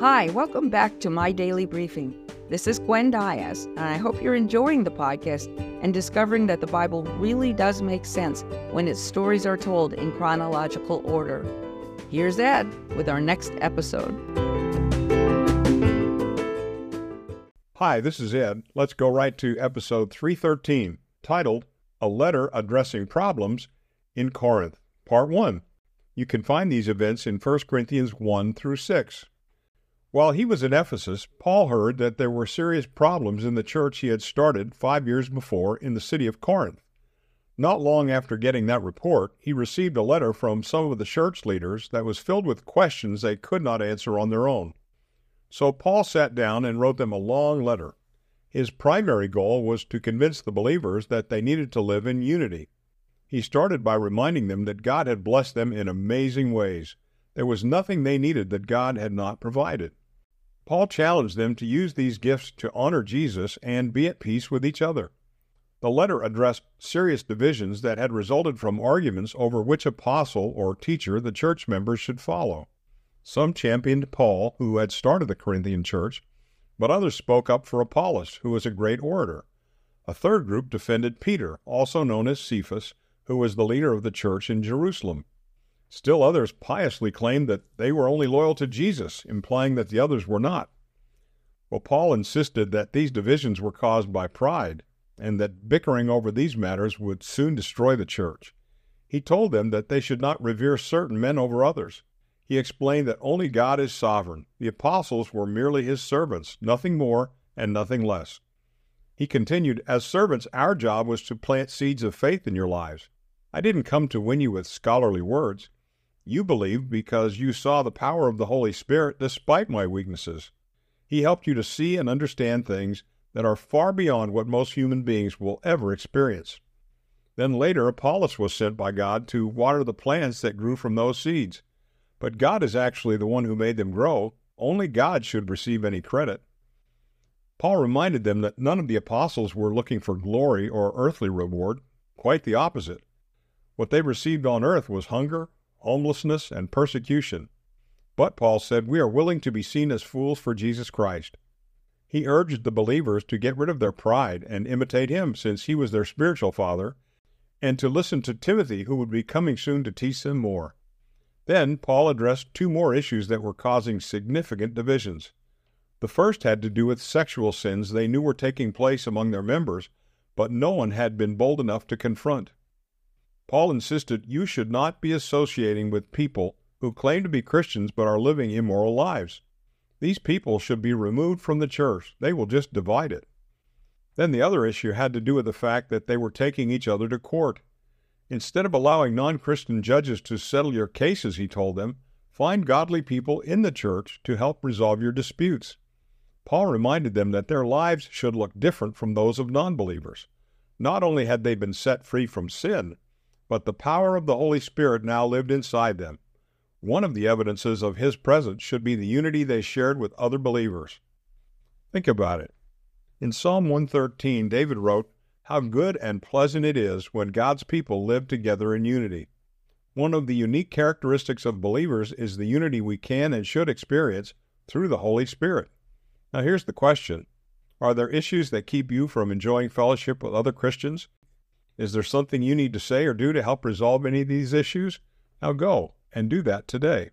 Hi, welcome back to My Daily Briefing. This is Gwen Diaz, and I hope you're enjoying the podcast and discovering that the Bible really does make sense when its stories are told in chronological order. Here's Ed with our next episode. Hi, this is Ed. Let's go right to episode 313, titled A Letter Addressing Problems in Corinth, Part 1. You can find these events in 1 Corinthians 1 through 6. While he was in Ephesus, Paul heard that there were serious problems in the church he had started five years before in the city of Corinth. Not long after getting that report, he received a letter from some of the church leaders that was filled with questions they could not answer on their own. So Paul sat down and wrote them a long letter. His primary goal was to convince the believers that they needed to live in unity. He started by reminding them that God had blessed them in amazing ways. There was nothing they needed that God had not provided. Paul challenged them to use these gifts to honor Jesus and be at peace with each other. The letter addressed serious divisions that had resulted from arguments over which apostle or teacher the church members should follow. Some championed Paul, who had started the Corinthian church, but others spoke up for Apollos, who was a great orator. A third group defended Peter, also known as Cephas, who was the leader of the church in Jerusalem. Still others piously claimed that they were only loyal to Jesus, implying that the others were not. Well, Paul insisted that these divisions were caused by pride, and that bickering over these matters would soon destroy the church. He told them that they should not revere certain men over others. He explained that only God is sovereign. The apostles were merely his servants, nothing more and nothing less. He continued, As servants, our job was to plant seeds of faith in your lives. I didn't come to win you with scholarly words. You believed because you saw the power of the Holy Spirit despite my weaknesses. He helped you to see and understand things that are far beyond what most human beings will ever experience. Then later, Apollos was sent by God to water the plants that grew from those seeds. But God is actually the one who made them grow. Only God should receive any credit. Paul reminded them that none of the apostles were looking for glory or earthly reward. Quite the opposite. What they received on earth was hunger, homelessness, and persecution. But, Paul said, we are willing to be seen as fools for Jesus Christ. He urged the believers to get rid of their pride and imitate him, since he was their spiritual father, and to listen to Timothy, who would be coming soon to teach them more. Then Paul addressed two more issues that were causing significant divisions. The first had to do with sexual sins they knew were taking place among their members, but no one had been bold enough to confront. Paul insisted you should not be associating with people who claim to be Christians but are living immoral lives. These people should be removed from the church. They will just divide it. Then the other issue had to do with the fact that they were taking each other to court. Instead of allowing non Christian judges to settle your cases, he told them, find godly people in the church to help resolve your disputes. Paul reminded them that their lives should look different from those of non believers. Not only had they been set free from sin, but the power of the Holy Spirit now lived inside them. One of the evidences of His presence should be the unity they shared with other believers. Think about it. In Psalm 113, David wrote, How good and pleasant it is when God's people live together in unity. One of the unique characteristics of believers is the unity we can and should experience through the Holy Spirit. Now, here's the question Are there issues that keep you from enjoying fellowship with other Christians is there something you need to say or do to help resolve any of these issues? Now go and do that today.